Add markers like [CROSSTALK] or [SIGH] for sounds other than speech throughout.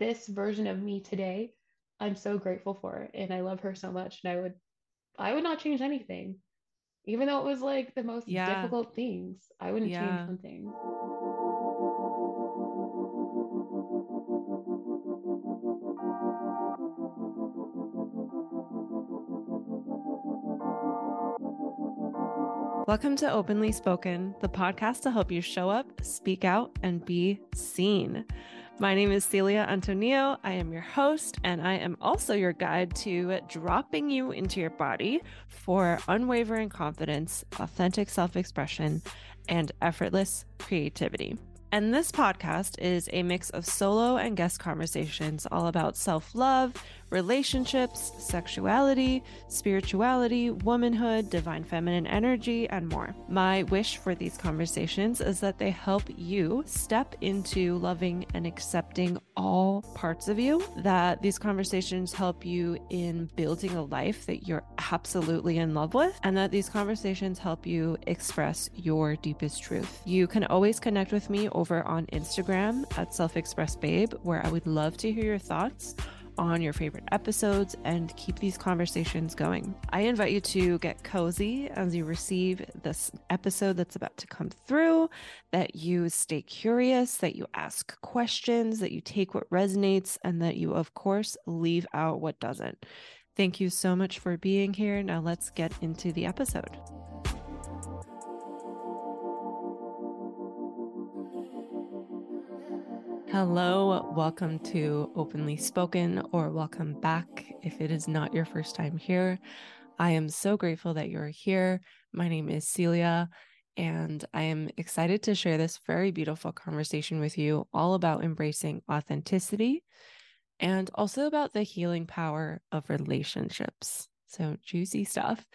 this version of me today, I'm so grateful for it. And I love her so much. And I would I would not change anything. Even though it was like the most Yeah. difficult things, I wouldn't change Yeah. one thing. Welcome to Openly Spoken, the podcast to help you show up, speak out, and be seen. My name is Celia Antonio. I am your host, and I am also your guide to dropping you into your body for unwavering confidence, authentic self expression, and effortless creativity. And this podcast is a mix of solo and guest conversations all about self love, relationships, sexuality, spirituality, womanhood, divine feminine energy, and more. My wish for these conversations is that they help you step into loving and accepting all parts of you, that these conversations help you in building a life that you're absolutely in love with, and that these conversations help you express your deepest truth. You can always connect with me over on Instagram at Self Express Babe, where I would love to hear your thoughts on your favorite episodes and keep these conversations going. I invite you to get cozy as you receive this episode that's about to come through, that you stay curious, that you ask questions, that you take what resonates, and that you, of course, leave out what doesn't. Thank you so much for being here. Now let's get into the episode. Hello, welcome to Openly Spoken, or welcome back if it is not your first time here. I am so grateful that you're here. My name is Celia, and I am excited to share this very beautiful conversation with you all about embracing authenticity and also about the healing power of relationships. So, juicy stuff.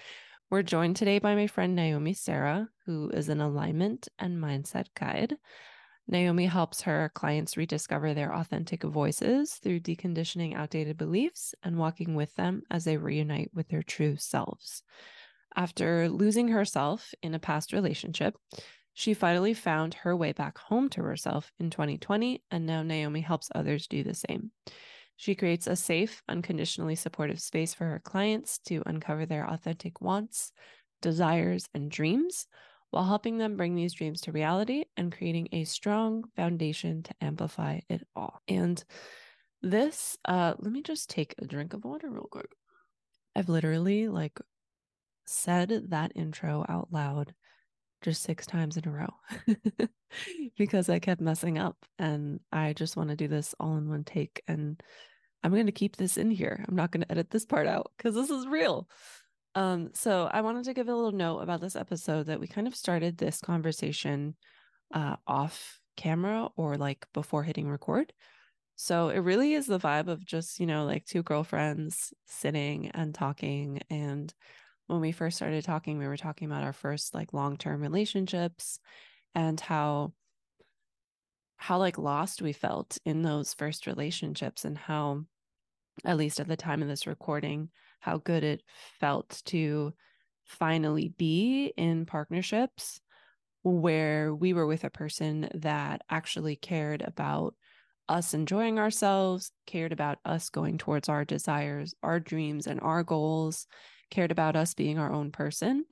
We're joined today by my friend Naomi Sarah, who is an alignment and mindset guide. Naomi helps her clients rediscover their authentic voices through deconditioning outdated beliefs and walking with them as they reunite with their true selves. After losing herself in a past relationship, she finally found her way back home to herself in 2020, and now Naomi helps others do the same. She creates a safe, unconditionally supportive space for her clients to uncover their authentic wants, desires, and dreams while helping them bring these dreams to reality and creating a strong foundation to amplify it all. And this, uh, let me just take a drink of water real quick. I've literally like said that intro out loud just six times in a row [LAUGHS] because I kept messing up and I just want to do this all in one take and I'm going to keep this in here. I'm not going to edit this part out because this is real. Um, so I wanted to give a little note about this episode that we kind of started this conversation uh, off camera or like before hitting record. So it really is the vibe of just, you know, like two girlfriends sitting and talking. And when we first started talking, we were talking about our first like long term relationships and how how like lost we felt in those first relationships and how at least at the time of this recording how good it felt to finally be in partnerships where we were with a person that actually cared about us enjoying ourselves, cared about us going towards our desires, our dreams, and our goals, cared about us being our own person.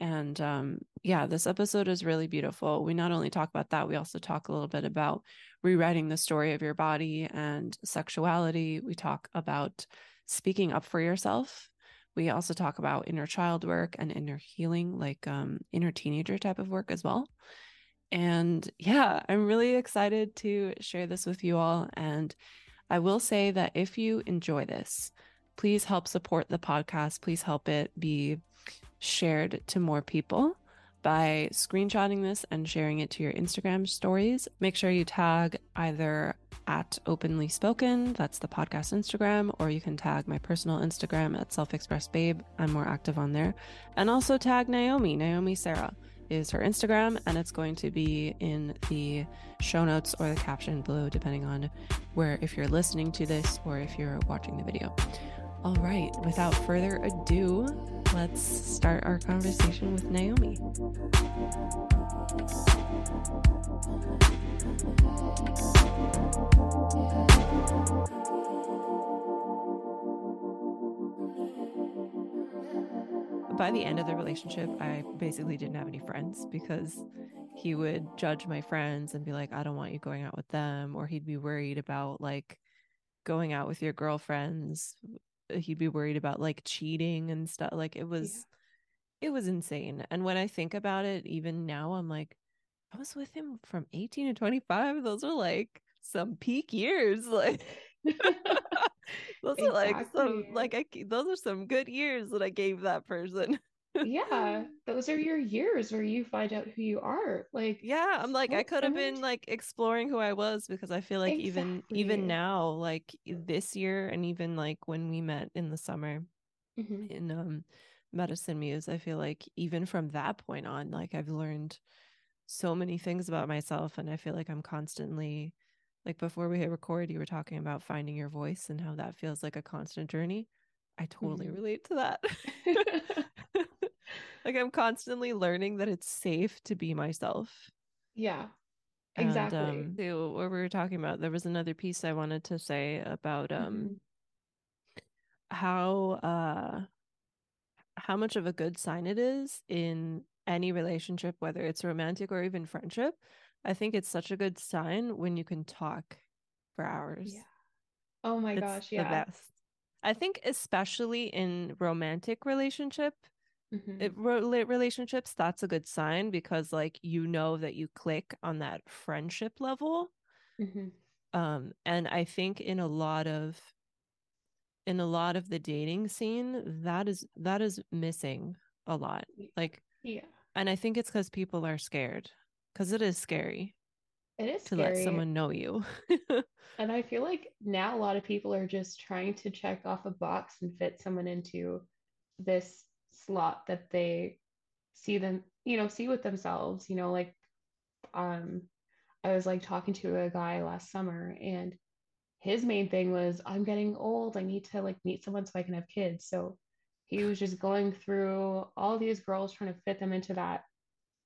And um, yeah, this episode is really beautiful. We not only talk about that, we also talk a little bit about rewriting the story of your body and sexuality. We talk about speaking up for yourself. We also talk about inner child work and inner healing, like um, inner teenager type of work as well. And yeah, I'm really excited to share this with you all. And I will say that if you enjoy this, please help support the podcast. Please help it be shared to more people by screenshotting this and sharing it to your Instagram stories. Make sure you tag either at openly spoken, that's the podcast Instagram, or you can tag my personal Instagram at self express babe. I'm more active on there. And also tag Naomi, Naomi Sarah is her Instagram, and it's going to be in the show notes or the caption below, depending on where, if you're listening to this or if you're watching the video. All right, without further ado, let's start our conversation with Naomi. By the end of the relationship, I basically didn't have any friends because he would judge my friends and be like, I don't want you going out with them. Or he'd be worried about like going out with your girlfriends. He'd be worried about like cheating and stuff. Like it was, yeah. it was insane. And when I think about it, even now, I'm like, I was with him from 18 to 25. Those are like some peak years. [LAUGHS] Like, [LAUGHS] those exactly. are like some like I those are some good years that I gave that person. Yeah, [LAUGHS] those are your years where you find out who you are. Like Yeah, I'm like I could have been like exploring who I was because I feel like exactly. even even now like this year and even like when we met in the summer mm-hmm. in um Medicine Muse, I feel like even from that point on like I've learned so many things about myself and I feel like I'm constantly like before we hit record you were talking about finding your voice and how that feels like a constant journey. I totally mm-hmm. relate to that. [LAUGHS] [LAUGHS] [LAUGHS] like I'm constantly learning that it's safe to be myself. Yeah. Exactly. And, um, what we were talking about, there was another piece I wanted to say about um mm-hmm. how uh how much of a good sign it is in any relationship, whether it's romantic or even friendship. I think it's such a good sign when you can talk for hours. Yeah. Oh my it's gosh, yeah. The best. I think especially in romantic relationship, mm-hmm. it, relationships, that's a good sign because like you know that you click on that friendship level. Mm-hmm. Um, and I think in a lot of in a lot of the dating scene, that is that is missing a lot. Like yeah. And I think it's because people are scared. Because it is scary. It is to scary. let someone know you. [LAUGHS] and I feel like now a lot of people are just trying to check off a box and fit someone into this slot that they see them, you know, see with themselves, you know, like um I was like talking to a guy last summer and his main thing was I'm getting old. I need to like meet someone so I can have kids. So he was just going through all these girls trying to fit them into that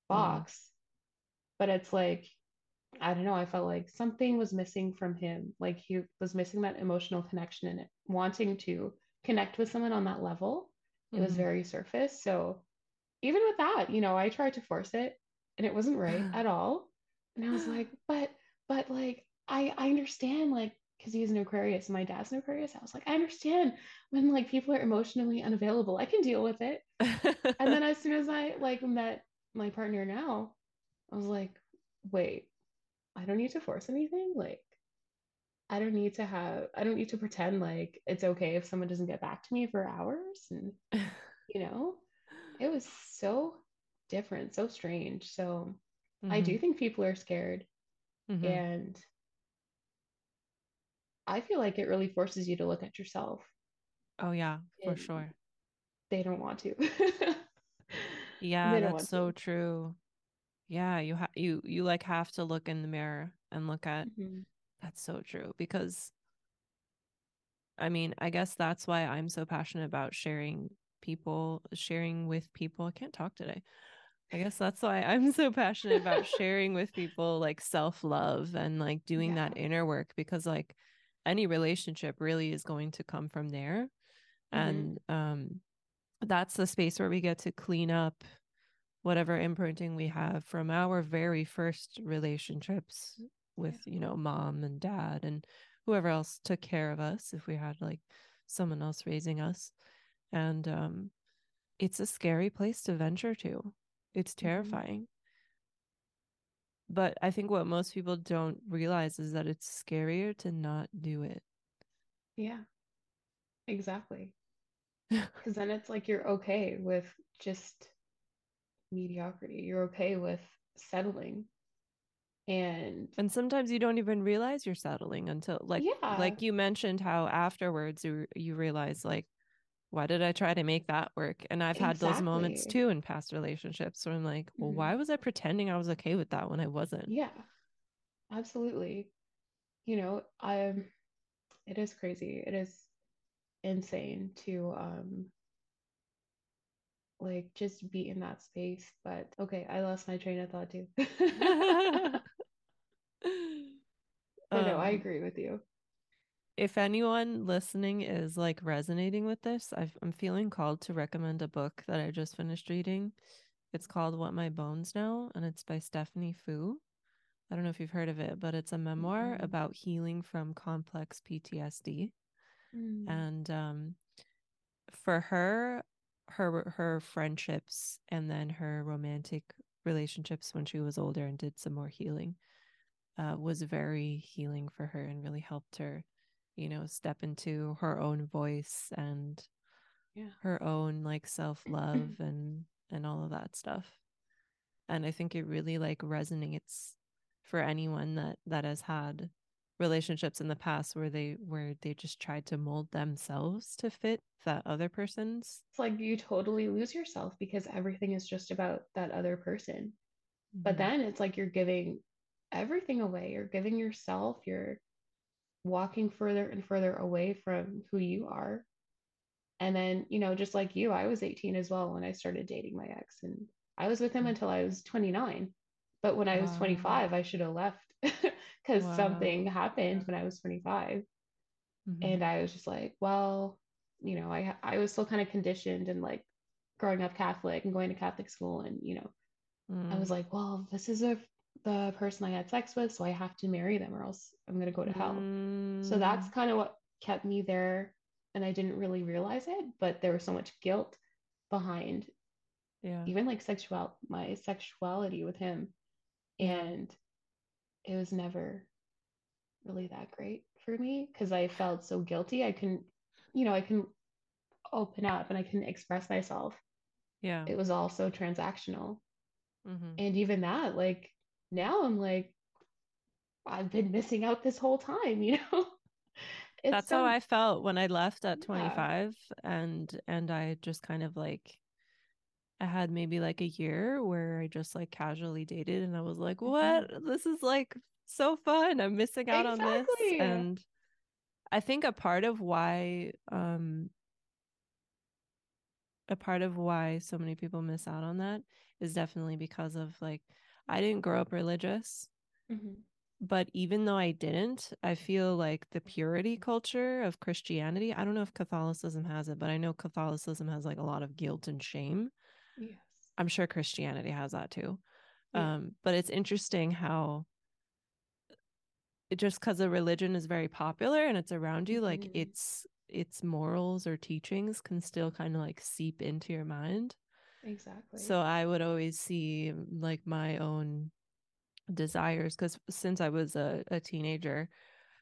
hmm. box. Mm. But it's like I don't know, I felt like something was missing from him. Like he was missing that emotional connection and wanting to connect with someone on that level. It mm-hmm. was very surface. So even with that, you know, I tried to force it and it wasn't right [SIGHS] at all. And I was like, [SIGHS] but, but like, I, I understand, like, because he's an Aquarius and my dad's an Aquarius. I was like, I understand when like people are emotionally unavailable. I can deal with it. and then as [LAUGHS] soon as I like met my partner now, I was like, wait, I don't need to force anything. Like, I don't need to have, I don't need to pretend like it's okay if someone doesn't get back to me for hours. And, [LAUGHS] you know, it was so different, so strange. So mm-hmm. I do think people are scared. Mm-hmm. And I feel like it really forces you to look at yourself. Oh, yeah, for sure. They don't want to. [LAUGHS] yeah, that's so to. true yeah you have you you like have to look in the mirror and look at mm-hmm. That's so true because i mean i guess that's why i'm so passionate about sharing people sharing with people i can't talk today i guess that's why i'm so passionate about [LAUGHS] sharing with people like self-love and like doing yeah. that inner work because like any relationship really is going to come from there mm-hmm. and um that's the space where we get to clean up whatever imprinting we have from our very first relationships with you know mom and dad and whoever else took care of us if we had like someone else raising us and um it's a scary place to venture to it's mm-hmm. terrifying mm-hmm. but i think what most people don't realize is that it's scarier to not do it yeah exactly [LAUGHS] because then it's like you're okay with just mediocrity. You're okay with settling. And and sometimes you don't even realize you're settling until like yeah. like you mentioned how afterwards you you realize like why did I try to make that work? And I've exactly. had those moments too in past relationships where I'm like, well, mm-hmm. why was I pretending I was okay with that when I wasn't? Yeah. Absolutely. You know, I'm, it is crazy. It is insane to um like just be in that space. But okay, I lost my train of thought too. [LAUGHS] [LAUGHS] no, I Um, agree with you. if anyone listening is like resonating with this, I've, I'm feeling called to recommend a book that I just finished reading. It's called What My Bones Know, and it's by Stephanie Foo. I don't know if you've heard of it, but it's a memoir Mhm. about healing from complex PTSD. Mm. And um, for her, her her friendships and then her romantic relationships when she was older and did some more healing uh, was very healing for her and really helped her, you know, step into her own voice and Yeah. her own like self love [CLEARS THROAT] and and all of that stuff. And I think it really like resonates for anyone that that has had relationships in the past where they where they just tried to mold themselves to fit that other person's It's like you totally lose yourself because everything is just about that other person. But Mhm. then it's like you're giving everything away. You're giving yourself, you're walking further and further away from who you are. And then, you know, just like you, I was 18 as well when I started dating my ex, and I was with him Mm. until I was 29. But when I was Wow. 25, I should have left [LAUGHS] because Wow. something happened when I was 25. Mhm. And I was just like, well, you know, I I was still kind of conditioned and like growing up Catholic and going to Catholic school and, you know, I was Mm. like, well, this is a the person I had sex with, so I have to marry them or else I'm gonna go to hell. So that's Mm. kind of what kept me there. And I didn't really realize it, but there was so much guilt behind yeah. even like sexual my sexuality with him. And it was never really that great for me because I felt so guilty. I couldn't, you know, I couldn't open up and I couldn't express myself. Yeah. It was all so transactional. Mhm. And even that, like now I'm like, I've been missing out this whole time, [LAUGHS] you know? It's That's so how I felt when I left at Yeah. 25 and and I just kind of like I had maybe like a year where I just like casually dated and I was like, Mhm. "What? This is like so fun. I'm missing out on this." And I think a part of why um a part of why so many people miss out on that is definitely because of like I didn't grow up religious. Mhm. but even though I didn't, I feel like the purity culture of Christianity, I don't know if Catholicism has it, but I know Catholicism has like a lot of guilt and shame. Yes. I'm sure Christianity has that too. Yeah. Um, but it's interesting how it just because a religion is very popular and it's around you, like Mhm. its its morals or teachings can still kind of like seep into your mind. Exactly. So I would always see like my own desires because since I was a, a teenager,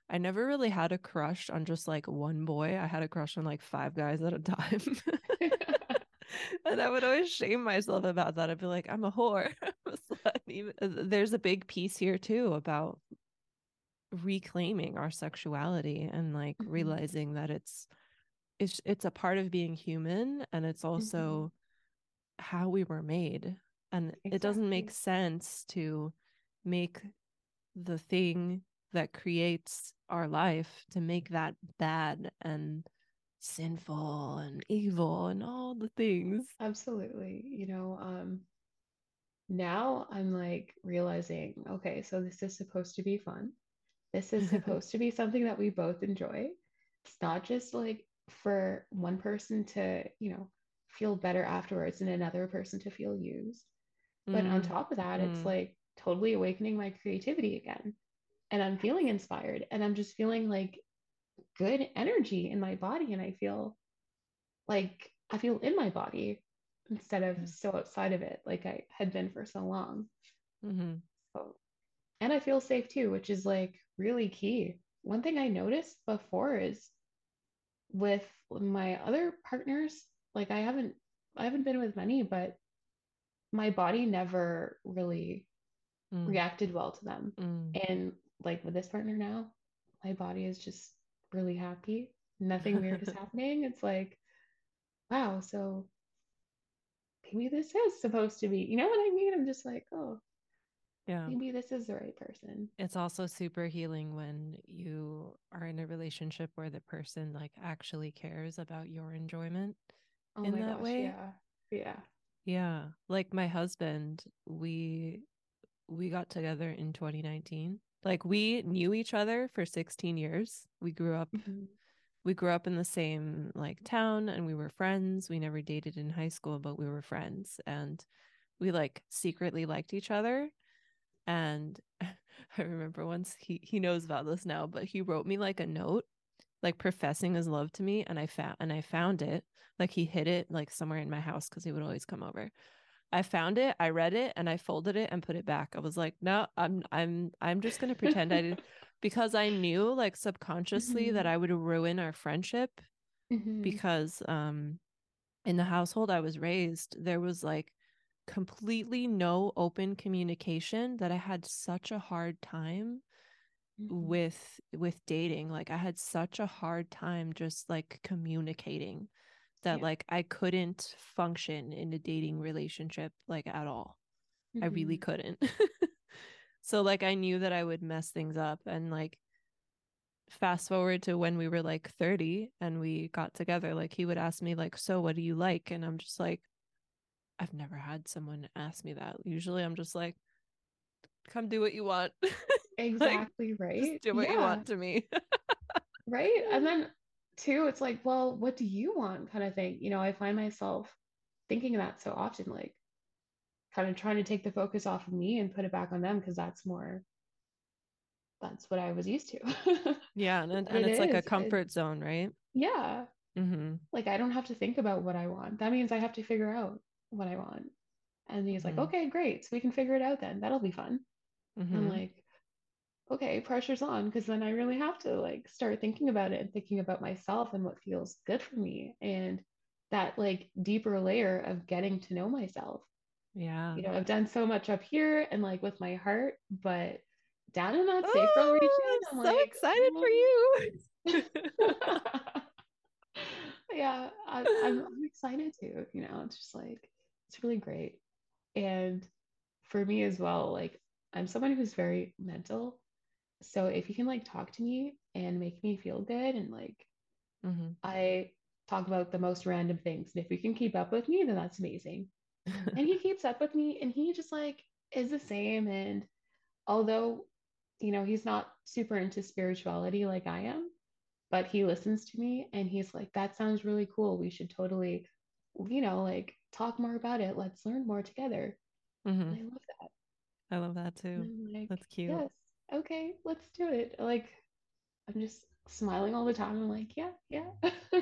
I never really had a crush on just like one boy. I had a crush on like five guys at a [LAUGHS] time. [LAUGHS] and I would always shame myself about that. I'd be like, I'm a whore. [LAUGHS] Uh, there's a big piece here too about reclaiming our sexuality and like Mhm. realizing that it's it's it's a part of being human and it's also how we were made. And it doesn't make sense to make the thing that creates our life to make that bad and sinful and evil and all the things. Absolutely. You know, um, now I'm like realizing, okay, so this is supposed to be fun. This is [LAUGHS] supposed to be something that we both enjoy. It's not just like for one person to, you know, feel better afterwards and another person to feel used. But on Mm, top of that, it's mm, like totally awakening my creativity again. And I'm feeling inspired and I'm just feeling like good energy in my body. And I feel like I feel in my body instead of yeah. so outside of it, like I had been for so long. mhm, So, and I feel safe too, which is like really key. One thing I noticed before is with my other partners, like I haven't I haven't been with many, but my body never really mm, reacted well to them. mm. And like with this partner now, my body is just really happy. Nothing weird is [LAUGHS] happening. It's like, wow, so maybe this is supposed to be. You know what I mean? I'm just like, oh, Yeah. maybe this is the right person. It's also super healing when you are in a relationship where the person like actually cares about your enjoyment Oh in that gosh, way. yeah. Yeah. Yeah. Like my husband, we we got together in 2019. Like we knew each other for 16 years. We grew up Mhm. we grew up in the same like town and we were friends. We never dated in high school, but we were friends and we like secretly liked each other. And [LAUGHS] I remember once he he knows about this now, but he wrote me like a note like professing his love to me and I found and I found it. Like he hid it like somewhere in my house cuz he would always come over. I found it, I read it and I folded it and put it back. I was like, "No, I'm I'm I'm just going to pretend I did [LAUGHS] because I knew like subconsciously that Mhm. I would ruin our friendship Mhm. because um in the household I was raised, there was like completely no open communication that I had such a hard time Mhm. with with dating. Like I had such a hard time just like communicating that Yeah. like I couldn't function in a dating relationship like at all. I really Mhm. couldn't. [LAUGHS] so like I knew that I would mess things up and like fast forward to when we were like 30 and we got together like he would ask me like so what do you like and i'm just like i've never had someone ask me that usually i'm just like come do what you want [LAUGHS] Exactly just right. do what you Yeah. want to me [LAUGHS] Right. And then too, it's like, well, what do you want kind of thing. You know, I find myself thinking that so often, like kind of trying to take the focus off of me and put it back on them because that's more, that's what I was used to. [LAUGHS] yeah and, and it it's like a is. It, comfort zone right yeah. mm-hmm Like I don't have to think about what I want. That means I have to figure out what I want. And he's like, mm-hmm okay, great. So we can figure it out then. That'll be fun. I'm mm-hmm like, okay, pressure's on because then I really have to like start thinking about it and thinking about myself and what feels good for me and that like deeper layer of getting to know myself. yeah You know, I've done so much up here and like with my heart, but down in that sacral region, oh I'm i'm so like, excited for you mm. [LAUGHS] [LAUGHS] yeah, I, I'm I'm excited too. You know, it's just like it's really great. And for me as well, like I'm someone who's very mental. So if you can like talk to me and make me feel good and like mm-hmm. I talk about the most random things, and if you can keep up with me, then that's amazing. And he [LAUGHS] keeps up with me and he just like is the same. And although, you know, he's not super into spirituality like I am, but he listens to me and he's like, that sounds really cool. We should totally, you know, like talk more about it. Let's learn more together. mm-hmm. I love that. i love that too like, that's cute yes, okay, let's do it. Like, I'm just smiling all the time. I'm like, yeah, yeah. [LAUGHS]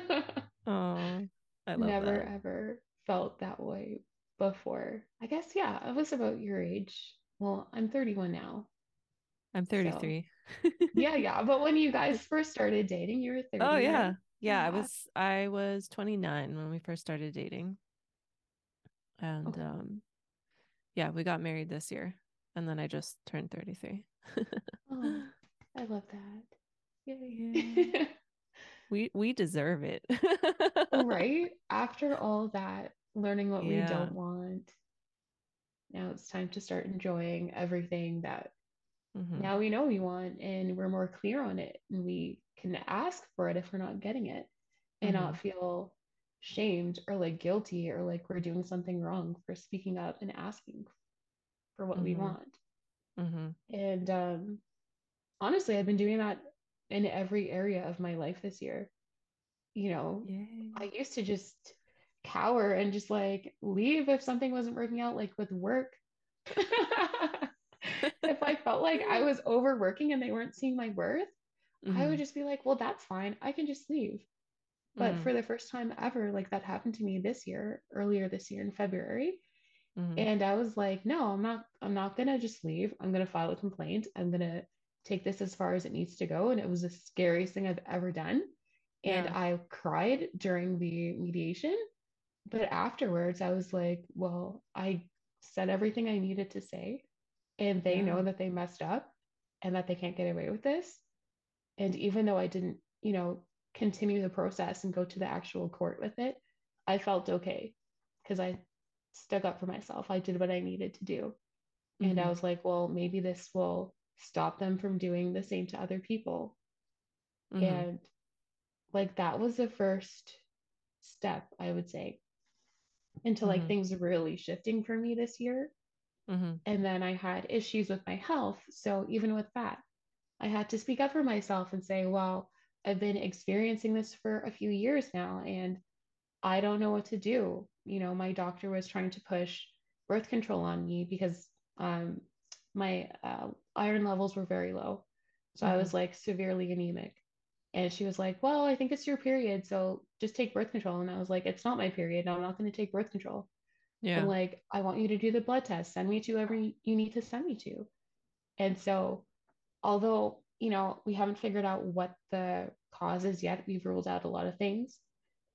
oh i love Never that ever felt that way before. I guess, yeah, I was about your age. Well, I'm 31 now. i'm So, 33 [LAUGHS] yeah, yeah. But when you guys first started dating, you were Oh 30, right? yeah. Yeah, I was I was 29 when we first started dating. And Okay. um yeah, we got married this year and then I just turned 33. Oh, [LAUGHS] I love that. Yay. Yeah. [LAUGHS] We we deserve it. [LAUGHS] Right? After all that, learning what we don't want, now it's time to start enjoying everything that hmm now we know we want and we're more clear on it and we can ask for it if we're not getting it and hmm not feel shamed or like guilty or like we're doing something wrong for speaking up and asking for what we hmm want. Hmm And um, honestly, I've been doing that in every area of my life this year. You know, Yay. I used to just cower and just like leave if something wasn't working out, like with work. [LAUGHS] if I felt like I [LAUGHS] was overworking and they weren't seeing my worth, I would hmm just be like, well, that's fine. I can just leave. But hmm for the first time ever, like that happened to me this year, earlier this year in February. Hmm And I was like, no, I'm not, I'm not gonna just leave. I'm gonna file a complaint. I'm gonna take this as far as it needs to go. And it was the scariest thing I've ever done. And Yeah. I cried during the mediation. But afterwards, I was like, well, I said everything I needed to say. And they Yeah. know that they messed up and that they can't get away with this. And even though I didn't, you know, continue the process and go to the actual court with it, I felt okay because I stuck up for myself. I did what I needed to do. And I was like, well, maybe this will stop them from doing the same to other people. Mhm. And like that was the first step, I would say, into like Mhm. things really shifting for me this year. Mhm. And then I had issues with my health. So even with that, I had to speak up for myself and say, well, I've been experiencing this for a few years now and I don't know what to do. You know, my doctor was trying to push birth control on me because um, my uh, iron levels were very low. So I was like severely anemic. And she was like, Well, I think it's your period. So just take birth control. And I was like, It's not my period. I'm not going to take birth control. Yeah. And like, I want you to do the blood test. Send me to whoever you need to send me to. And so, although, you know, we haven't figured out what the cause is yet, we've ruled out a lot of things.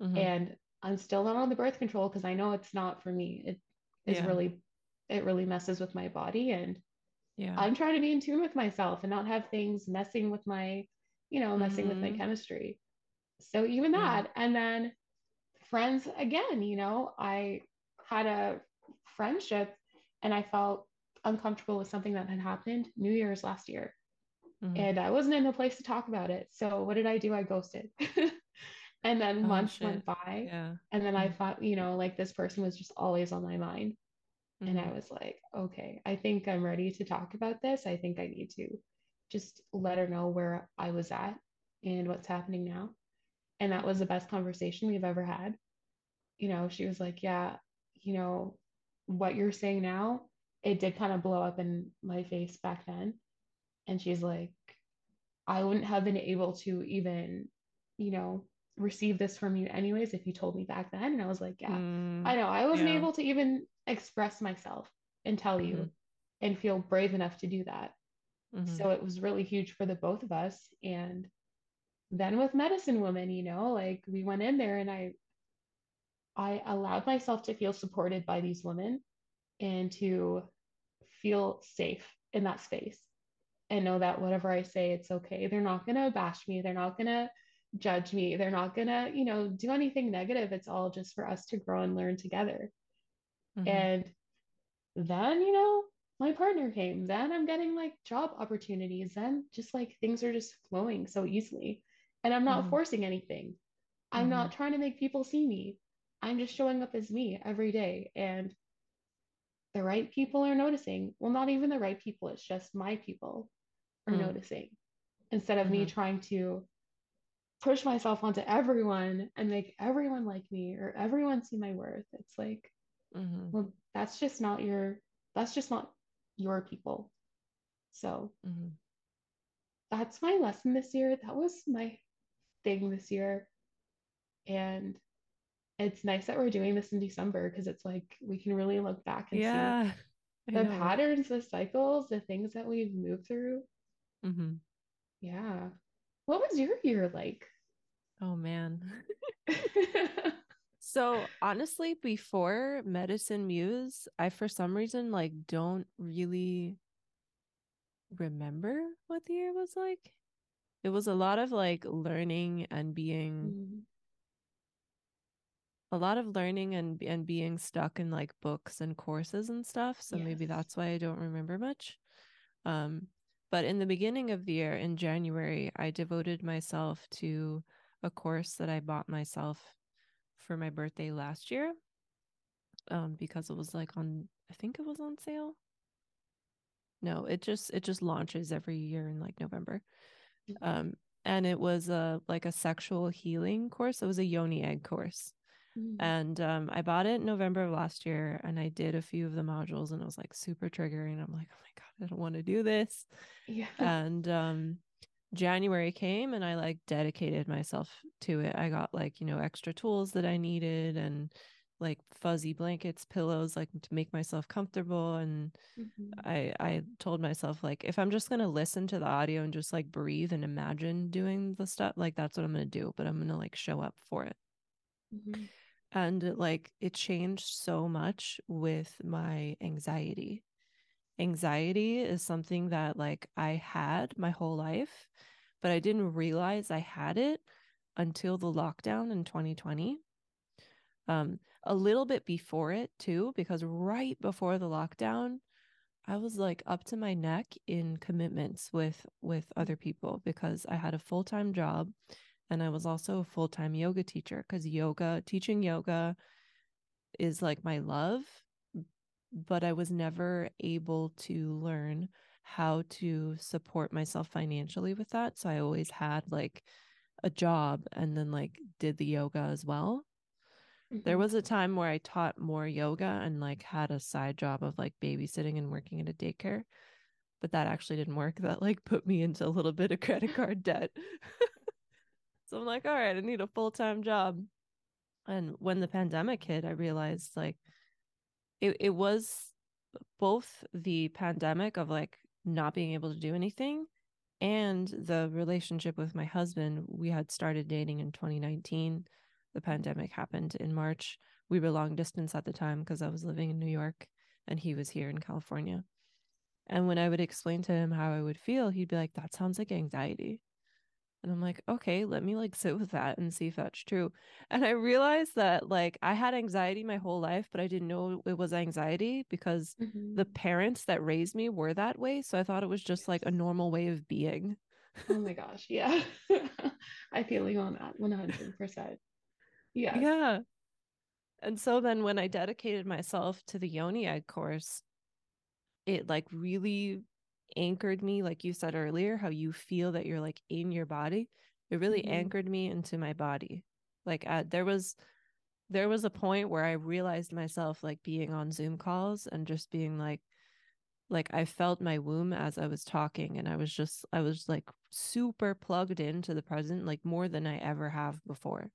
Mhm. And I'm still not on the birth control because I know it's not for me. It is Yeah. really, it really messes with my body. And Yeah. I'm trying to be in tune with myself and not have things messing with my, you know, messing with my Mhm. chemistry. So even Yeah. that, and then friends again, you know, I had a friendship and I felt uncomfortable with something that had happened New Year's last year. Mhm. And I wasn't in a place to talk about it. So what did I do? I ghosted. [LAUGHS] and then Oh, months shit. went by. Yeah. And then I Mhm. thought, you know, like this person was just always on my mind. And I Mhm. was like, okay, I think I'm ready to talk about this. I think I need to just let her know where I was at and what's happening now. And that was the best conversation we've ever had. You know, she was like, yeah, you know, what you're saying now, it did kind of blow up in my face back then. And she's like, I wouldn't have been able to even, you know, receive this from you anyways if you told me back then. And I was like, yeah, Mm. I know. I wasn't Yeah. able to even express myself and tell you Mhm. and feel brave enough to do that. Mhm. So it was really huge for the both of us. And then with Medicine Woman, you know, like we went in there and I I allowed myself to feel supported by these women and to feel safe in that space and know that whatever I say, it's okay. They're not going to bash me. They're not going to judge me. They're not going to, you know, do anything negative. It's all just for us to grow and learn together. Mhm. And then, you know, my partner came. Then I'm getting like job opportunities. Then just like things are just flowing so easily. And I'm not Mhm. forcing anything. I'm not trying to make people see me. I'm just showing up as me every day. And the right people are noticing. Well, not even the right people, it's just my people are Mm. noticing instead of me Mhm. trying to push myself onto everyone and make everyone like me or everyone see my worth. It's like, Mhm. well, that's just not your that's just not your people. So Mhm. that's my lesson this year. That was my thing this year. And it's nice that we're doing this in December because it's like we can really look back and see Yeah. I the patterns, the cycles, the things that we've moved through. Mhm. Yeah. What was your year like? Oh man. [LAUGHS] [LAUGHS] So honestly, before Medicine Muse, I for some reason like don't really remember what the year was like. It was a lot of like learning and being Mm, a lot of learning and and being stuck in like books and courses and stuff. So maybe that's why I don't remember much. Um, but in the beginning of the year, in January, I devoted myself to a course that I bought myself for my birthday last year. Um, because it was like on I think it was on sale. No, it just it just launches every year in like November. Um, and it was a like a sexual healing course. It was a yoni egg course. Mm, And um, I bought it in November of last year and I did a few of the modules and it was like super triggering. I'm like, oh my God, I don't want to do this. yeah. [LAUGHS] And um, January came and I like dedicated myself to it. I got like, you know, extra tools that I needed and like fuzzy blankets, pillows, like to make myself comfortable. And Mhm, I I told myself like if I'm just gonna listen to the audio and just like breathe and imagine doing the stuff, like that's what I'm gonna do. But I'm gonna like show up for it. mhm, And like it changed so much with my anxiety. Anxiety is something that like I had my whole life, but I didn't realize I had it until the lockdown in 2020. Um, a little bit before it too, because right before the lockdown, I was like up to my neck in commitments with with other people because I had a full-time job and I was also a full-time yoga teacher cuz yoga teaching yoga is like my love but I was never able to learn how to support myself financially with that so I always had like a job and then like did the yoga as well mm-hmm. there was a time where I taught more yoga and like had a side job of like babysitting and working at a daycare. But that actually didn't work. That like put me into a little bit of credit card debt. [LAUGHS] so I'm like, all right, I need a full time job. And when the pandemic hit, I realized like it, it was both the pandemic of like not being able to do anything and the relationship with my husband. We had started dating in 2019 the pandemic happened in March. We were long distance at the time because I was living in New York and he was here in California. And when I would explain to him how I would feel, he'd be like, that sounds like anxiety. And I'm like, okay, let me like sit with that and see if that's true. And I realized that like I had anxiety my whole life, but I didn't know it was anxiety because mm-hmm. the parents that raised me were that way. So I thought it was just like a normal way of being. oh my [LAUGHS] gosh. Yeah. [LAUGHS] I feel you on that 100%. Yeah. Yeah. And so then when I dedicated myself to the Yoni egg course, it like really anchored me, like you said earlier, how you feel that you're like in your body. It really mm-hmm. anchored me into my body. Like at, there was there was a point where I realized myself like being on Zoom calls and just being like like I felt my womb as I was talking and I was just I was like super plugged into the present like more than I ever have before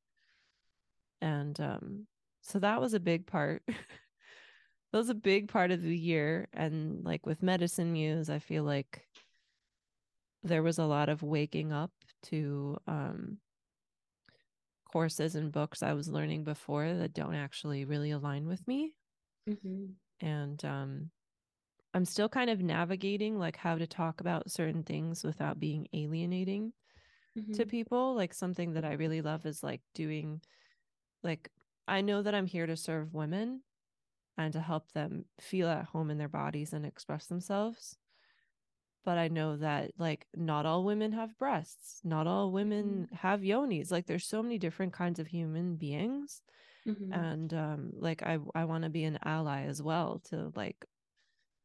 and um so that was a big part [LAUGHS] that was a big part of the year and like with medicine muse i feel like there was a lot of waking up to um courses and books i was learning before that don't actually really align with me mm-hmm. and um i'm still kind of navigating like how to talk about certain things without being alienating mm-hmm. to people like something that i really love is like doing like I know that I'm here to serve women and to help them feel at home in their bodies and express themselves. But I know that like not all women have breasts, not all women mm-hmm. have yonis. Like there's so many different kinds of human beings. Mm-hmm. And um like I I want to be an ally as well to like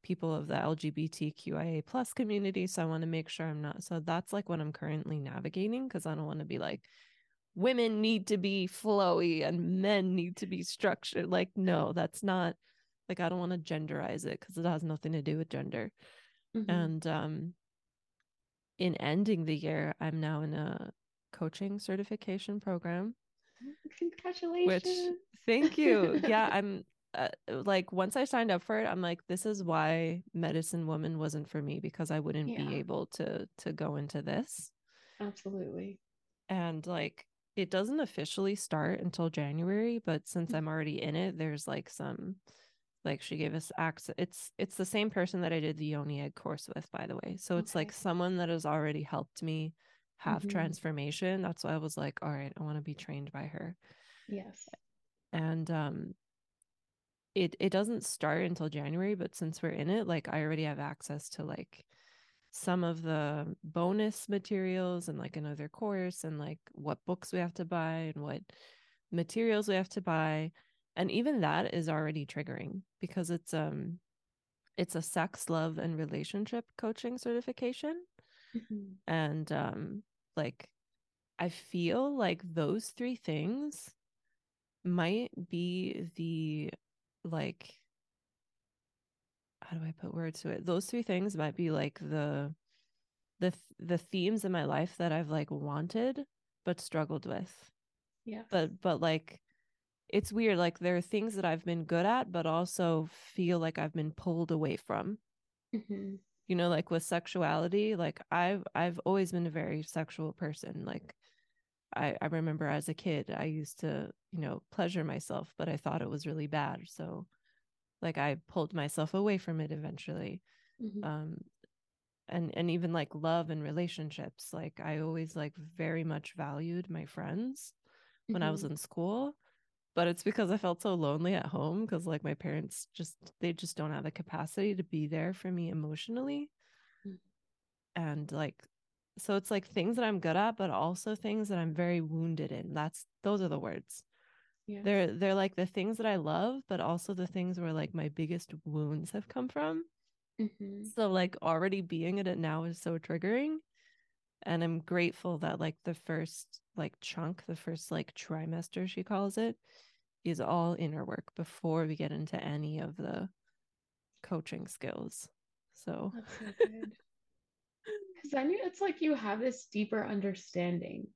people of the LGBTQIA plus community. So I want to make sure I'm not so that's like what I'm currently navigating because I don't want to be like women need to be flowy and men need to be structured. Like, no, that's not like I don't want to genderize it because it has nothing to do with gender. Mm-hmm. And um in ending the year, I'm now in a coaching certification program. Congratulations. Which thank you. yeah, [LAUGHS] I'm uh, like once I signed up for it, I'm like, this is why medicine woman wasn't for me because I wouldn't yeah. be able to to go into this. Absolutely. And like it doesn't officially start until January, but since mm. I'm already in it, there's like some like she gave us access it's it's the same person that I did the Yoni egg course with, by the way. So okay. it's like someone that has already helped me have mm-hmm. transformation. That's why I was like, all right, I want to be trained by her. Yes. And um it it doesn't start until January, but since we're in it, like I already have access to like some of the bonus materials and like another course and like what books we have to buy and what materials we have to buy and even that is already triggering because it's um it's a sex love and relationship coaching certification mm-hmm. and um like i feel like those three things might be the like how do I put words to it? Those three things might be like the the the themes in my life that I've like wanted but struggled with. Yeah. But but like it's weird like there are things that I've been good at but also feel like I've been pulled away from. Mm-hmm. You know like with sexuality like I've I've always been a very sexual person like I, I remember as a kid I used to, you know, pleasure myself, but I thought it was really bad. So like i pulled myself away from it eventually mm-hmm. um and and even like love and relationships like i always like very much valued my friends mm-hmm. when i was mm-hmm. in school but it's because I felt so lonely at home because like my parents just they just don't have the capacity to be there for me emotionally. Mm. And like so it's like things that I'm good at, but also things that I'm very wounded in. That's those are the words. Yeah. They're they're like the things that I love, but also the things where like my biggest wounds have come from. Mhm. So like already being in it now is so triggering. And I'm grateful that like the first like chunk, the first like trimester she calls it, is all inner work before we get into any of the coaching skills. So. Because [LAUGHS] then you- it's like you have this deeper understanding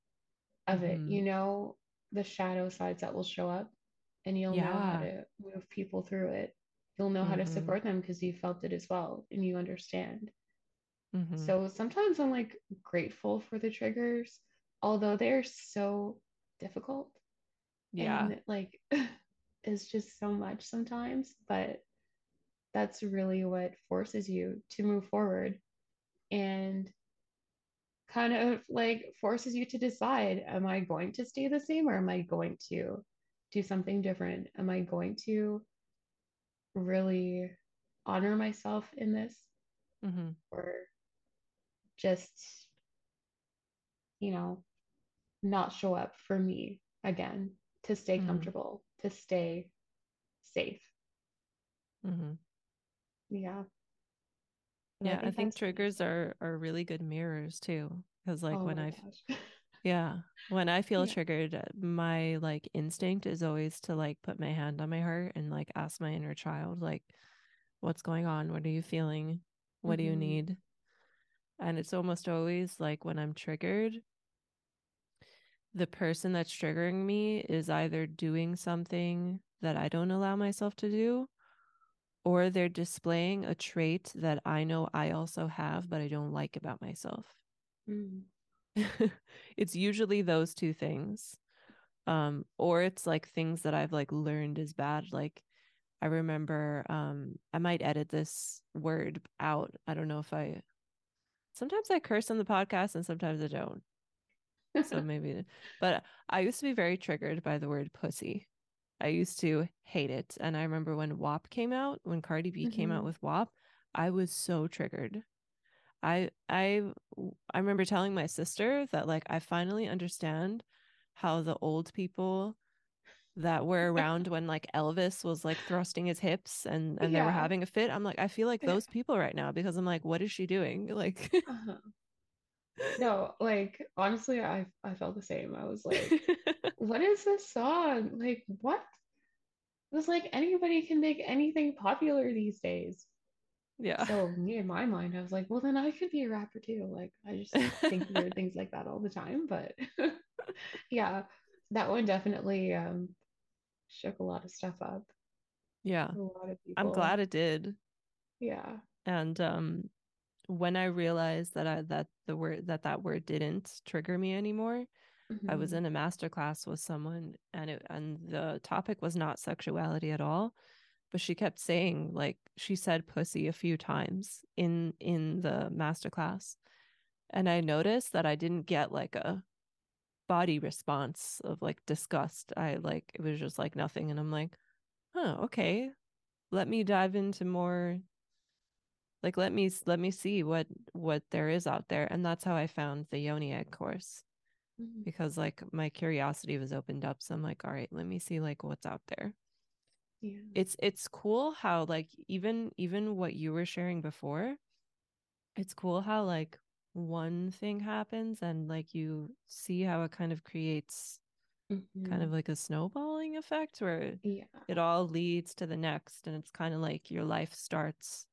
of it. Mhm. You know the shadow sides that will show up, and you'll know how to move people through it. You'll know how to Mhm. support them because you felt it as well, and you understand. Mhm. So sometimes I'm like grateful for the triggers, although they're so difficult. yeah. And like [LAUGHS] it's just so much sometimes, but that's really what forces you to move forward and kind of like forces you to decide am I going to stay the same or am I going to do something different? Am I going to really honor myself in this Mhm. or just, you know, not show up for me again to stay Mhm. comfortable, to stay safe? Mhm. Yeah. Yeah, I think that's triggers are are really good mirrors too because like Oh when I [LAUGHS] yeah, when I feel Yeah. triggered, uh, my like instinct is always to like put my hand on my heart and like ask my inner child like what's going on? What are you feeling? What do you Mhm. need? And it's almost always like when I'm triggered, the person that's triggering me is either doing something that I don't allow myself to do, or they're displaying a trait that I know I also have, but I don't like about myself. Mm. [LAUGHS] it's usually those two things. Um, or it's like things that I've like learned is bad. Like I remember um I might edit this word out. I don't know if I sometimes I curse on the podcast and sometimes I don't. So [LAUGHS] maybe but I used to be very triggered by the word pussy. I used to hate it. And I remember when WAP came out, when Cardi B came out with WAP, I was so triggered. I I I remember telling my sister that like I finally understand how the old people that were around [LAUGHS] when like Elvis was like thrusting his hips and and they were having a fit. I'm like I feel like those people right now because I'm like what is she doing? [LAUGHS] Like Uh-huh. No, like honestly, I I felt the same. I was like, [LAUGHS] what is this song? Like, what? It was like anybody can make anything popular these days. yeah. So me in my mind, I was like, well, then I could be a rapper too. Like, I just think weird [LAUGHS] things like that all the time. But [LAUGHS] yeah, that one definitely um shook a lot of stuff up. yeah. A lot of I'm glad it did. Yeah. And um when I realized that I that the word that that word didn't trigger me anymore, I was Mhm. in a master class with someone and it and the topic was not sexuality at all, but she kept saying like she said pussy a few times in in the master class. And I noticed that I didn't get like a body response of like disgust. I like it was just like nothing and I'm like, "Oh, okay. Let me dive into more like let me let me see what what there is out there." And that's how I found the yoni egg course Mhm. because like my curiosity was opened up so i'm like all right let me see like what's out there Yeah. it's it's cool how like even even what you were sharing before it's cool how like one thing happens and like you see how it kind of creates kind of Mhm. like a snowballing effect where Yeah. it all leads to the next and it's kind of like your life starts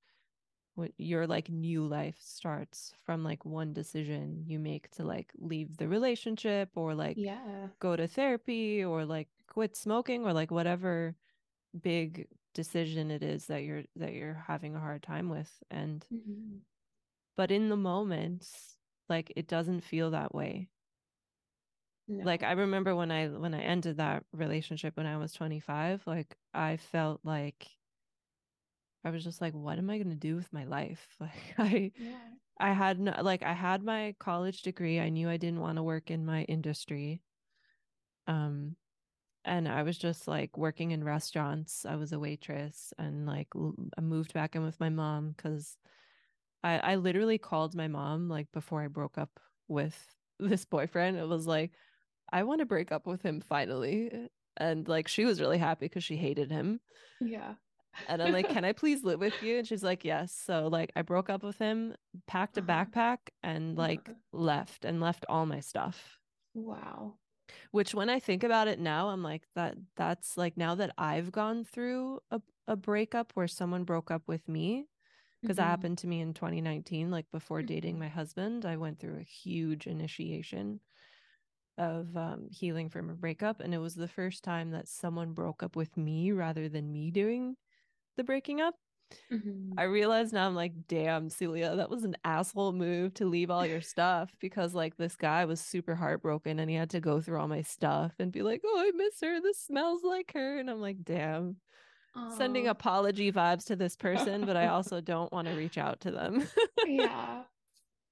what your like new life starts from like one decision you make to like leave the relationship or like Yeah. go to therapy or like quit smoking or like whatever big decision it is that you're that you're having a hard time with and Mhm. but in the moment like it doesn't feel that way like i remember when i when i ended that relationship when i was 25 like i felt like i was just like what am i going to do with my life [LAUGHS] like i Yeah. i had no, like i had my college degree i knew i didn't want to work in my industry um and I was just like working in restaurants. I was a waitress and like I moved back in with my mom because I, I literally called my mom like before I broke up with [LAUGHS] this boyfriend. It was like, I want to break up with him finally. And like she was really happy because she hated him. Yeah. And I'm like, can I please live with you? And she's like, yes. So like I broke up with him, packed a uh-huh. backpack, and like uh-huh. left and left all my stuff. Wow. Which when I think about it now, I'm like that that's like now that I've gone through a, a breakup where someone broke up with me, because mm-hmm. that happened to me in 2019, like before mm-hmm. dating my husband, I went through a huge initiation of um, healing from a breakup. And it was the first time that someone broke up with me rather than me doing the breaking up. Mm-hmm. I realize now I'm like, damn, Celia, that was an asshole move to leave all your stuff [LAUGHS] because like this guy was super heartbroken and he had to go through all my stuff and be like, oh, I miss her. This smells like her. And I'm like, damn. Aww. Sending apology vibes to this person, but I [LAUGHS] also don't want to reach out to them. yeah.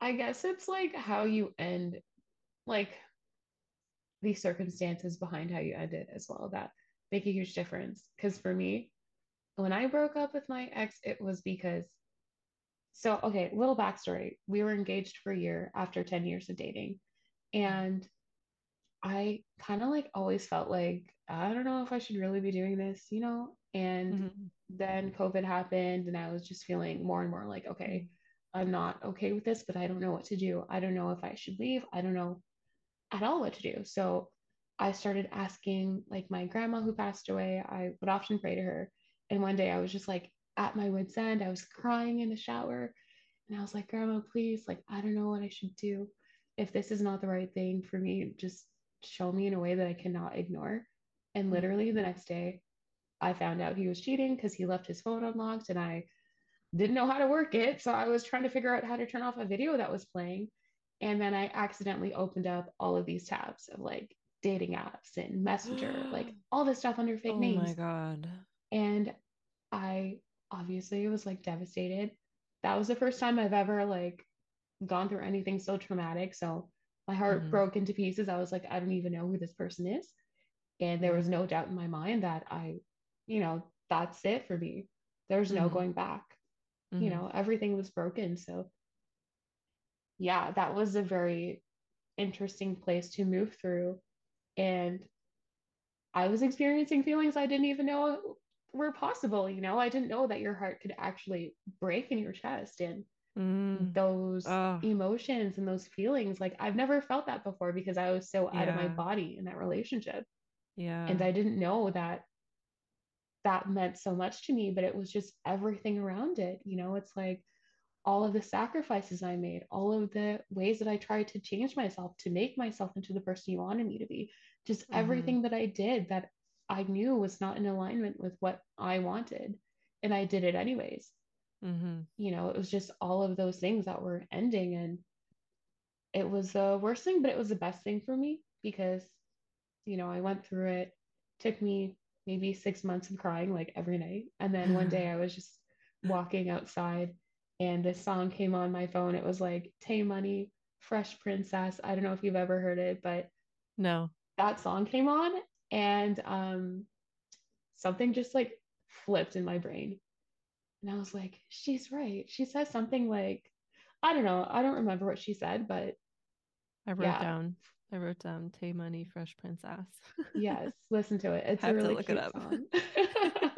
I guess it's like how you end, like the circumstances behind how you end it as well that make a huge difference. Because for me, when I broke up with my ex, it was because so okay, little backstory. We were engaged for a year after 10 years of dating. And I kind of like always felt like I don't know if I should really be doing this, you know? And mm-hmm. then COVID happened and I was just feeling more and more like, okay, I'm not okay with this, but I don't know what to do. I don't know if I should leave. I don't know at all what to do. So I started asking like my grandma who passed away, I would often pray to her and one day I was just like at my wits' end. I was crying in the shower. And I was like, Grandma, please, like, I don't know what I should do. If this is not the right thing for me, just show me in a way that I cannot ignore. And mm-hmm. literally the next day, I found out he was cheating because he left his phone unlocked and I didn't know how to work it. So I was trying to figure out how to turn off a video that was playing. And then I accidentally opened up all of these tabs of like dating apps and messenger, like [GASPS] all this stuff under fake oh names. Oh my God. And I obviously was like devastated. That was the first time I've ever like gone through anything so traumatic. So my heart mm-hmm. broke into pieces. I was like, I don't even know who this person is. And there was no doubt in my mind that I, you know, that's it for me. There's no mm-hmm. going back. Mm-hmm. You know, everything was broken. So, yeah, that was a very interesting place to move through. And I was experiencing feelings I didn't even know were possible you know i didn't know that your heart could actually break in your chest and mm. those oh. emotions and those feelings like i've never felt that before because i was so yeah. out of my body in that relationship yeah and i didn't know that that meant so much to me but it was just everything around it you know it's like all of the sacrifices I made, all of the ways that I tried to change myself to make myself into the person you wanted me to be, just mm-hmm. everything that I did that I knew was not in alignment with what I wanted. And I did it anyways. Mm-hmm. You know, it was just all of those things that were ending. And it was the worst thing, but it was the best thing for me because, you know, I went through it, took me maybe six months of crying like every night. And then one day [LAUGHS] I was just walking outside and this song came on my phone. It was like Tay Money, Fresh Princess. I don't know if you've ever heard it, but no. That song came on and um, something just like flipped in my brain. And I was like, she's right. She says something like, I don't know. I don't remember what she said, but I wrote yeah. down. I wrote down Tay Money Fresh Princess. [LAUGHS] yes, listen to it. It's a really cute it song. [LAUGHS]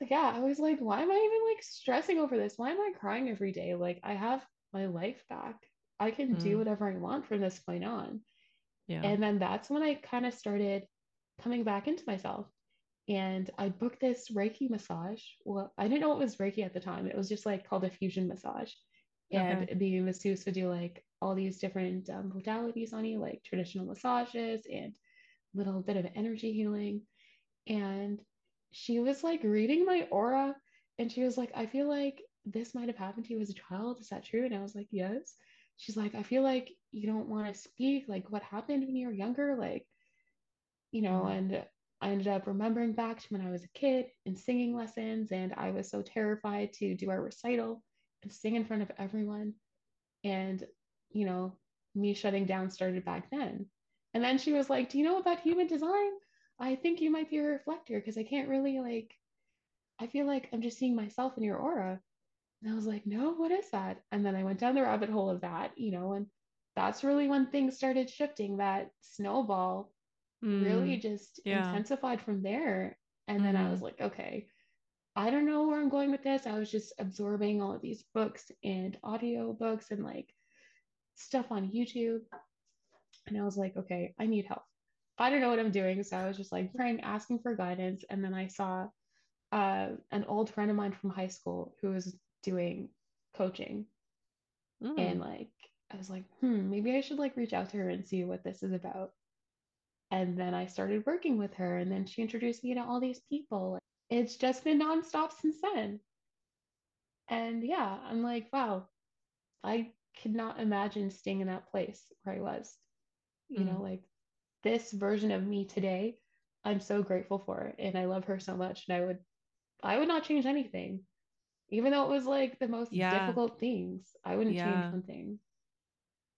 [LAUGHS] yeah, I was like, why am I even like stressing over this? Why am I crying every day? Like I have my life back. I can mm. do whatever I want from this point on. Yeah. And then that's when I kind of started coming back into myself. And I booked this Reiki massage. Well, I didn't know it was Reiki at the time. It was just like called a fusion massage. And okay. the masseuse would do like all these different um, modalities on you, like traditional massages and little bit of energy healing. And she was like reading my aura and she was like, I feel like this might have happened to you as a child. Is that true? And I was like, yes. She's like, I feel like you don't want to speak. Like, what happened when you were younger? Like, you know, and I ended up remembering back to when I was a kid and singing lessons, and I was so terrified to do our recital and sing in front of everyone. And, you know, me shutting down started back then. And then she was like, Do you know about human design? I think you might be a reflector because I can't really like, I feel like I'm just seeing myself in your aura. And I was like, no, what is that? And then I went down the rabbit hole of that, you know, and that's really when things started shifting. That snowball really Mm, just yeah. intensified from there. And then I was Mm-hmm. like, okay, I don't know where I'm going with this. I was just absorbing all of these books and audio books and like stuff on YouTube. And I was like, okay, I need help. I don't know what I'm doing. So I was just like praying, asking for guidance. And then I saw uh, an old friend of mine from high school who was doing coaching. And Mm. like, I was like, hmm, maybe I should like reach out to her and see what this is about. And then I started working with her. And then she introduced me to all these people. It's just been nonstop since then. And yeah, I'm like, wow, I could not imagine staying in that place where I was. You know, Mm. like this version of me today, I'm so grateful for it. And I love her so much. And I would I would not change anything. Even though it was like the most Yeah. difficult things, I wouldn't change Yeah. one thing.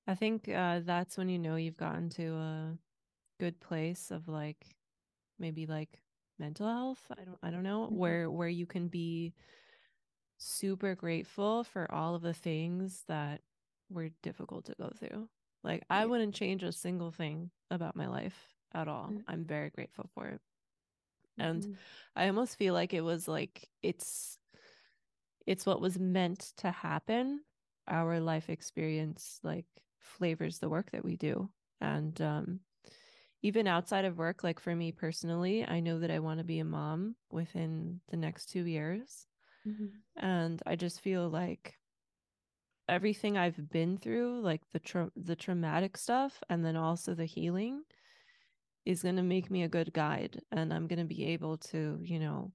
I think uh, that's when you know you've gotten to a good place of like maybe like mental health. I don't I don't know Mm-hmm. where where you can be super grateful for all of the things that were difficult to go through. Like I wouldn't change a single thing about my life at all. Mm-hmm. I'm very grateful for it. And Mm-hmm. I almost feel like it was like it's it's what was meant to happen. Our life experience like flavors the work that we do. And um even outside of work, like for me personally, I know that I want to be a mom within the next two years. Mm-hmm. And I just feel like everything I've been through, like the tra- the traumatic stuff and then also the healing is going to make me a good guide and I'm going to be able to, you know,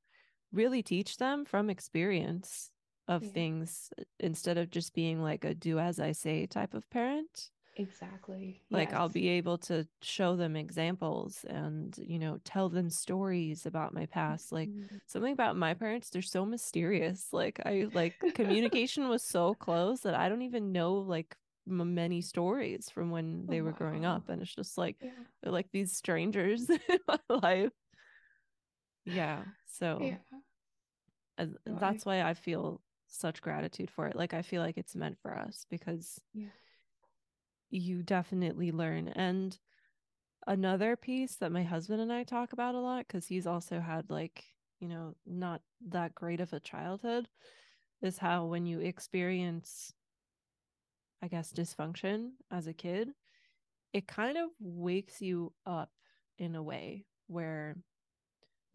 really teach them from experience of Yeah. things instead of just being like a do as I say type of parent Exactly. like Yes. I'll be able to show them examples and you know tell them stories about my past like Mm-hmm. something about my parents they're so mysterious like I like [LAUGHS] communication was so close that I don't even know like m- many stories from when they were growing up and it's just like Yeah. they're like these strangers [LAUGHS] in my life yeah so Yeah. that's why I feel such gratitude for it like I feel like it's meant for us because yeah. You definitely learn. And another piece that my husband and I talk about a lot because he's also had like, you know, not that great of a childhood is how when you experience, I guess, dysfunction as a kid, it kind of wakes you up in a way where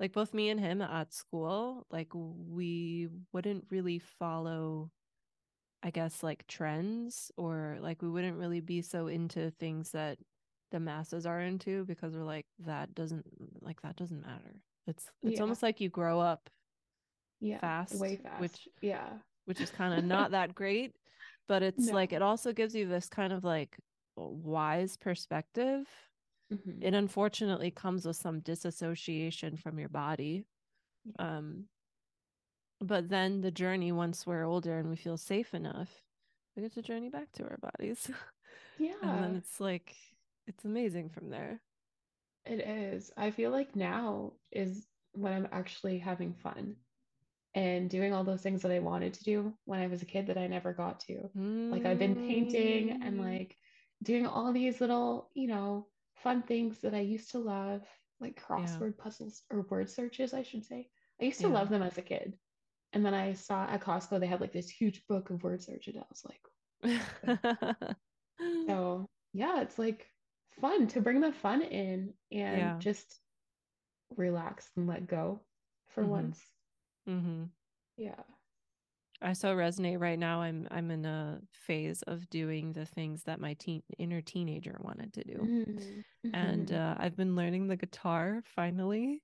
like both me and him at school, like we wouldn't really follow I guess like trends or like we wouldn't really be so into things that the masses are into because we're like that doesn't like that doesn't matter. It's it's Yeah. almost like you grow up Yeah. Way fast, fast. which Yeah. which is kind of [LAUGHS] not that great, but it's like it also gives you this kind of like wise perspective. Mm-hmm. It unfortunately comes with some disassociation from your body. Um but then the journey once we're older and we feel safe enough we get to journey back to our bodies yeah [LAUGHS] and then it's like it's amazing from there It is. I feel like now is when I'm actually having fun and doing all those things that I wanted to do when I was a kid that I never got to. Like I've been painting and mm, like doing all these little, you know, fun things that I used to love, like yeah crossword puzzles or word searches, I should say. I used to yeah love them as a kid. And then I saw at Costco they had like this huge book of word searches. I was like. [LAUGHS] So yeah, it's like fun to bring the fun in and yeah just relax and let go for mm-hmm. once. Mm-hmm. Yeah. i so resonate right now i'm i'm in a phase of doing the things that my teen inner teenager wanted to do and Mm-hmm. uh, i've been learning the guitar finally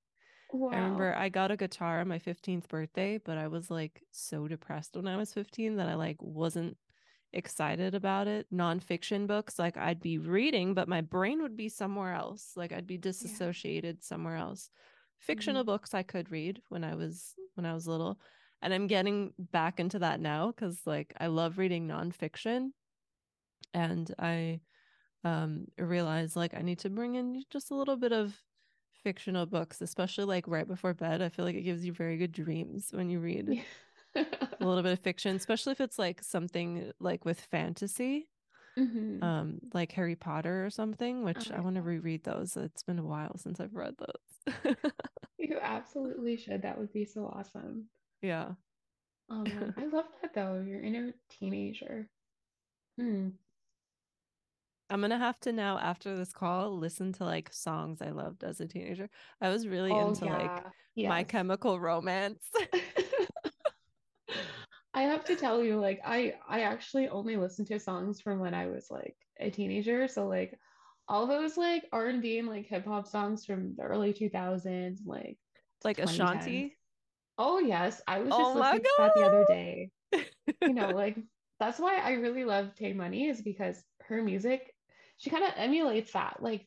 I remember I got a guitar on my 15th birthday, but I was like so depressed when I was 15 that I like wasn't excited about it. Nonfiction books, like I'd be reading, but my brain would be somewhere else. Like I'd be Yeah. disassociated somewhere else. Fictional Mm-hmm. books I could read when I was when I was little. And I'm getting back into that now because like I love reading nonfiction. And I um realized like I need to bring in just a little bit of fictional books, especially like right before bed. I feel like it gives you very good dreams when you read a little bit of [LAUGHS] fiction, especially if it's like something like with fantasy, Mhm. um, like Harry Potter or something, which Oh, I want to reread those. It's been a while since I've read those. [LAUGHS] You absolutely should. That would be so awesome. yeah. Oh I love that though. Your inner teenager. Hmm. I'm gonna have to now after this call listen to like songs I loved as a teenager. I was really Oh into like yeah. My Chemical Romance. [LAUGHS] I have to tell you, like I I actually only listened to songs from when I was like a teenager. So like all those like R&B and like hip hop songs from the early 2000s, like like Ashanti. Oh yes, I was oh just Oh listening to that the other day. You know, like that's why I really love Tay Money is because her music, she kind of emulates that, like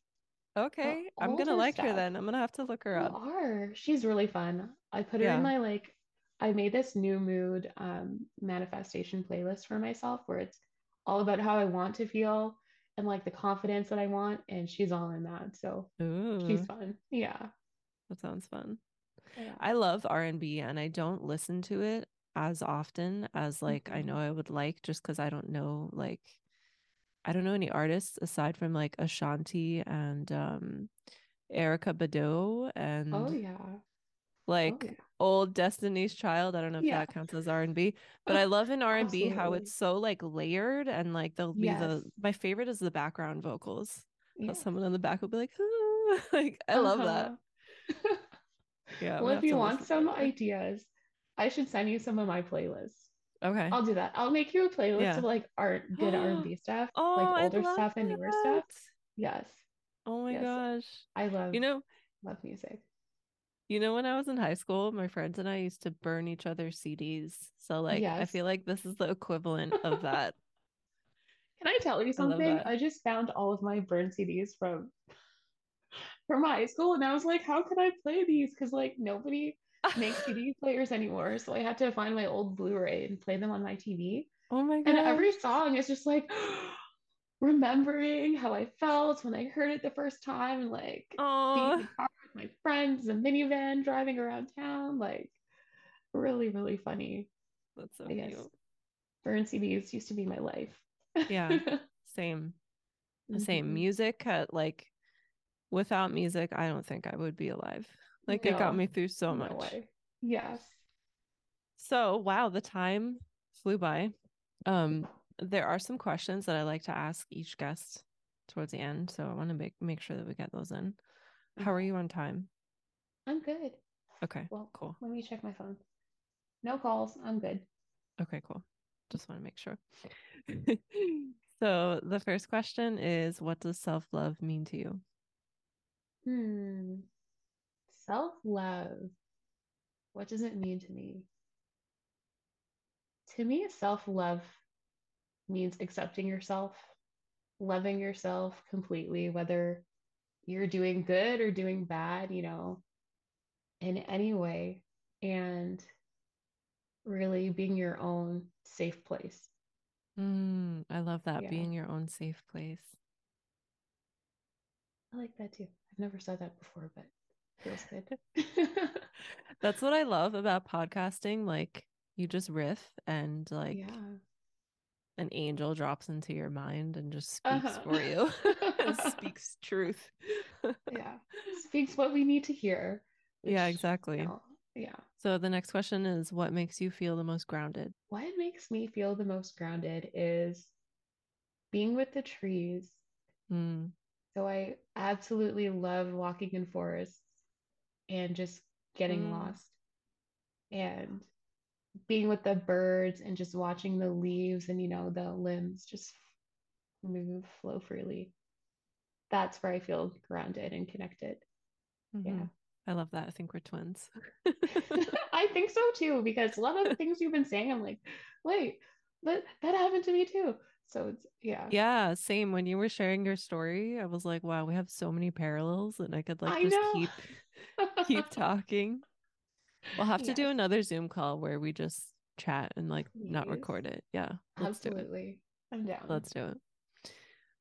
Okay, I'm gonna like her then. I'm gonna have to look her You up. are. She's really fun. I put her in my like I made this new mood um manifestation playlist for myself where it's all about how I want to feel and like the confidence that I want and she's all in that. So she's fun. Yeah. that sounds fun. Yeah. I love R&B and I don't listen to it as often as like I know. I would like just because I don't know like I don't know any artists aside from like Ashanti and um Erykah Badu Oh and yeah. Oh like yeah. old Destiny's Child. I don't know if Yeah. that counts as R&B, but I love in R&B how it's so like layered and like there'll be Yes. the my favorite is the background vocals. Yes. someone in the back will be like, "Ah," [LAUGHS] like I love that. Uh-huh. [LAUGHS] Yeah, Well, if you want listen to it some ideas, I should send you some of my playlists. Okay. I'll do that. I'll make you a playlist of like art, good [GASPS] Oh, R&B stuff, like older stuff and newer stuff. Yes. Oh my Yes. gosh. I love You know, love music. you know, when I was in high school, my friends and I used to burn each other's CDs. So like I feel like this is the equivalent of [LAUGHS] that. Can I tell you something? that. I just found all of my burned CDs from [LAUGHS] from high school and I was like, how can I play these? Because like nobody makes CD players anymore. So I had to find my old Blu-ray and play them on my TV. Oh my god. And every song is just like [GASPS] remembering how I felt when I heard it the first time and like being in the car with my friends, a minivan driving around town, like really, really funny. that's so I guess cute. burn CDs used to be my life. Yeah, [LAUGHS] same. Same. Mhm. Music like without music, I don't think I would be alive. Like it got me through so no much. way. Yes. So, wow, the time flew by. Um, there are some questions that I like to ask each guest towards the end, so I want to make make sure that we get those in. How are you on time? I'm good. Okay, Well, cool. let me check my phone. No calls. I'm good. Okay, cool. Just want to make sure. [LAUGHS] So, the first question is what does self-love mean to you? Hmm. Self-love. What does it mean to me? To me, self-love means accepting yourself, loving yourself completely, whether you're doing good or doing bad, you know, in any way, and really being your own safe place. Mm, I love that Yeah, being your own safe place. I like that too. I've never said that before, but feels good. [LAUGHS] That's what I love about podcasting. Like you just riff and like Yeah. an angel drops into your mind and just speaks for you [LAUGHS] Uh-huh. [LAUGHS] speaks truth. Yeah. Speaks what we need to hear, Yeah, which, you exactly. know, yeah. So the next question is what makes you feel the most grounded? What makes me feel the most grounded is being with the trees. Mm, So I absolutely love walking in forests and just getting mm, lost and being with the birds and just watching the leaves and, you know, the limbs just move, flow freely. That's where I feel grounded and connected. hmm Yeah. I love that. I think we're twins. [LAUGHS] [LAUGHS] I think so too, because a lot of the [LAUGHS] things you've been saying, I'm like, wait, that that happened to me too. So it's yeah, Yeah, same. When you were sharing your story, I was like, wow, we have so many parallels and I could like I just keep [LAUGHS] keep talking. We'll have to do another Zoom call where we just chat and like not record it. Yeah, let's do it. Absolutely. I'm down. Let's do it.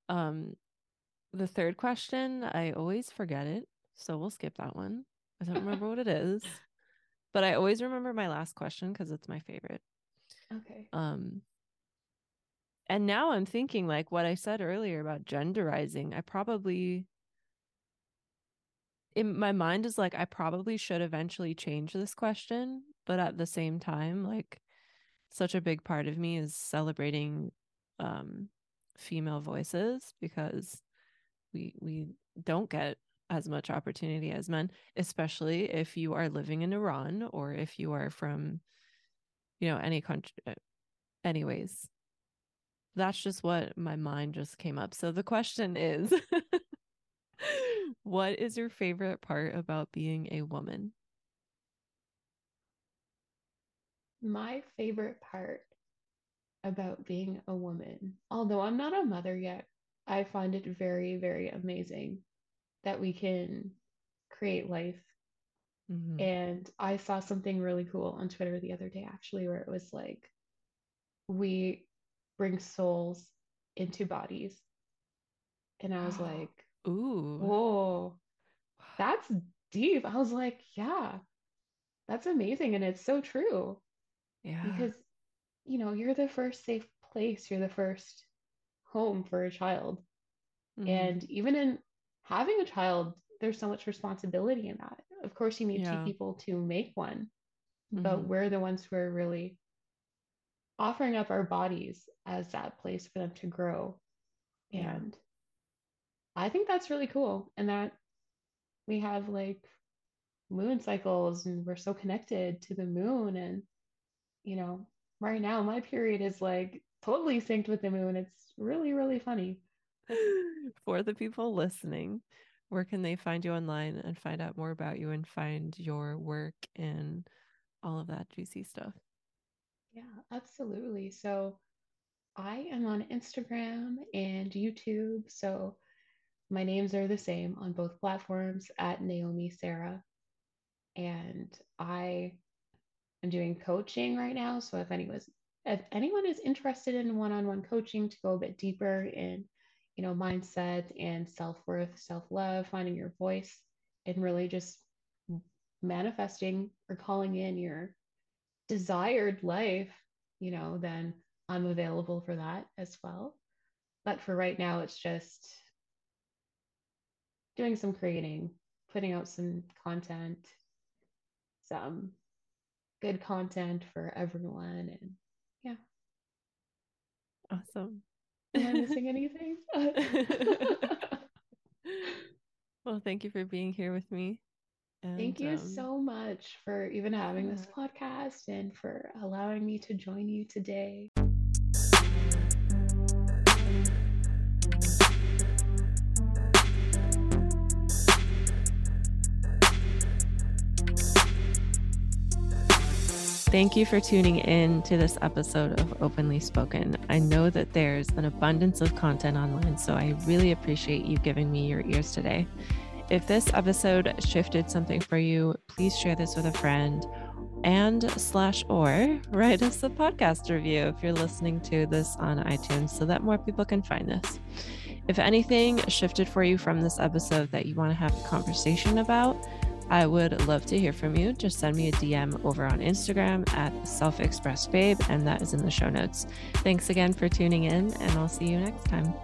Um, the third question, I always forget it. So we'll skip that one. I don't [LAUGHS] remember what it is, but I always remember my last question because it's my favorite. Okay. Um, and now I'm thinking like what I said earlier about genderizing. I probably, in my mind, is like I probably should eventually change this question, but at the same time, like such a big part of me is celebrating um, female voices because we we don't get as much opportunity as men, especially if you are living in Iran or if you are from, you know, any country. Uh, anyways, that's just what my mind just came up. So the question is [LAUGHS] what is your favorite part about being a woman? My favorite part about being a woman, although I'm not a mother yet, I find it very, very amazing that we can create life. Mm-hmm. And I saw something really cool on Twitter the other day, actually, where it was like, we bring souls into bodies. And I was [GASPS] like, Ooh. Whoa, that's deep. I was like, yeah, that's amazing. And it's so true. Yeah. Because, you know, you're the first safe place, you're the first home for a child. Mm-hmm. And even in having a child, there's so much responsibility in that. Of course, you need yeah. two people to make one, but mm-hmm. we're the ones who are really offering up our bodies as that place for them to grow. And I think that's really cool. And that we have like moon cycles and we're so connected to the moon. And, you know, right now my period is like totally synced with the moon. It's really, really funny. [LAUGHS] For the people listening, where can they find you online and find out more about you and find your work and all of that juicy stuff? Yeah, absolutely. So I am on Instagram and YouTube. So my names are the same on both platforms at Naomi Sarah. And I am doing coaching right now. So if anyone's if anyone is interested in one-on-one coaching to go a bit deeper in, you know, mindset and self-worth, self-love, finding your voice, and really just manifesting or calling in your desired life, you know, then I'm available for that as well. But for right now, it's just doing some creating, putting out some content, some good content for everyone. And yeah. Awesome. Am I missing [LAUGHS] anything? [LAUGHS] well, thank you for being here with me. And, Thank you um, so much for even having this podcast and for allowing me to join you today. Thank you for tuning in to this episode of Openly Spoken. I know that there's an abundance of content online, so I really appreciate you giving me your ears today. If this episode shifted something for you, please share this with a friend and slash or write us a podcast review if you're listening to this on iTunes so that more people can find this. If anything shifted for you from this episode that you want to have a conversation about, I would love to hear from you. Just send me a DM over on Instagram at self express babe, and that is in the show notes. Thanks again for tuning in, and I'll see you next time.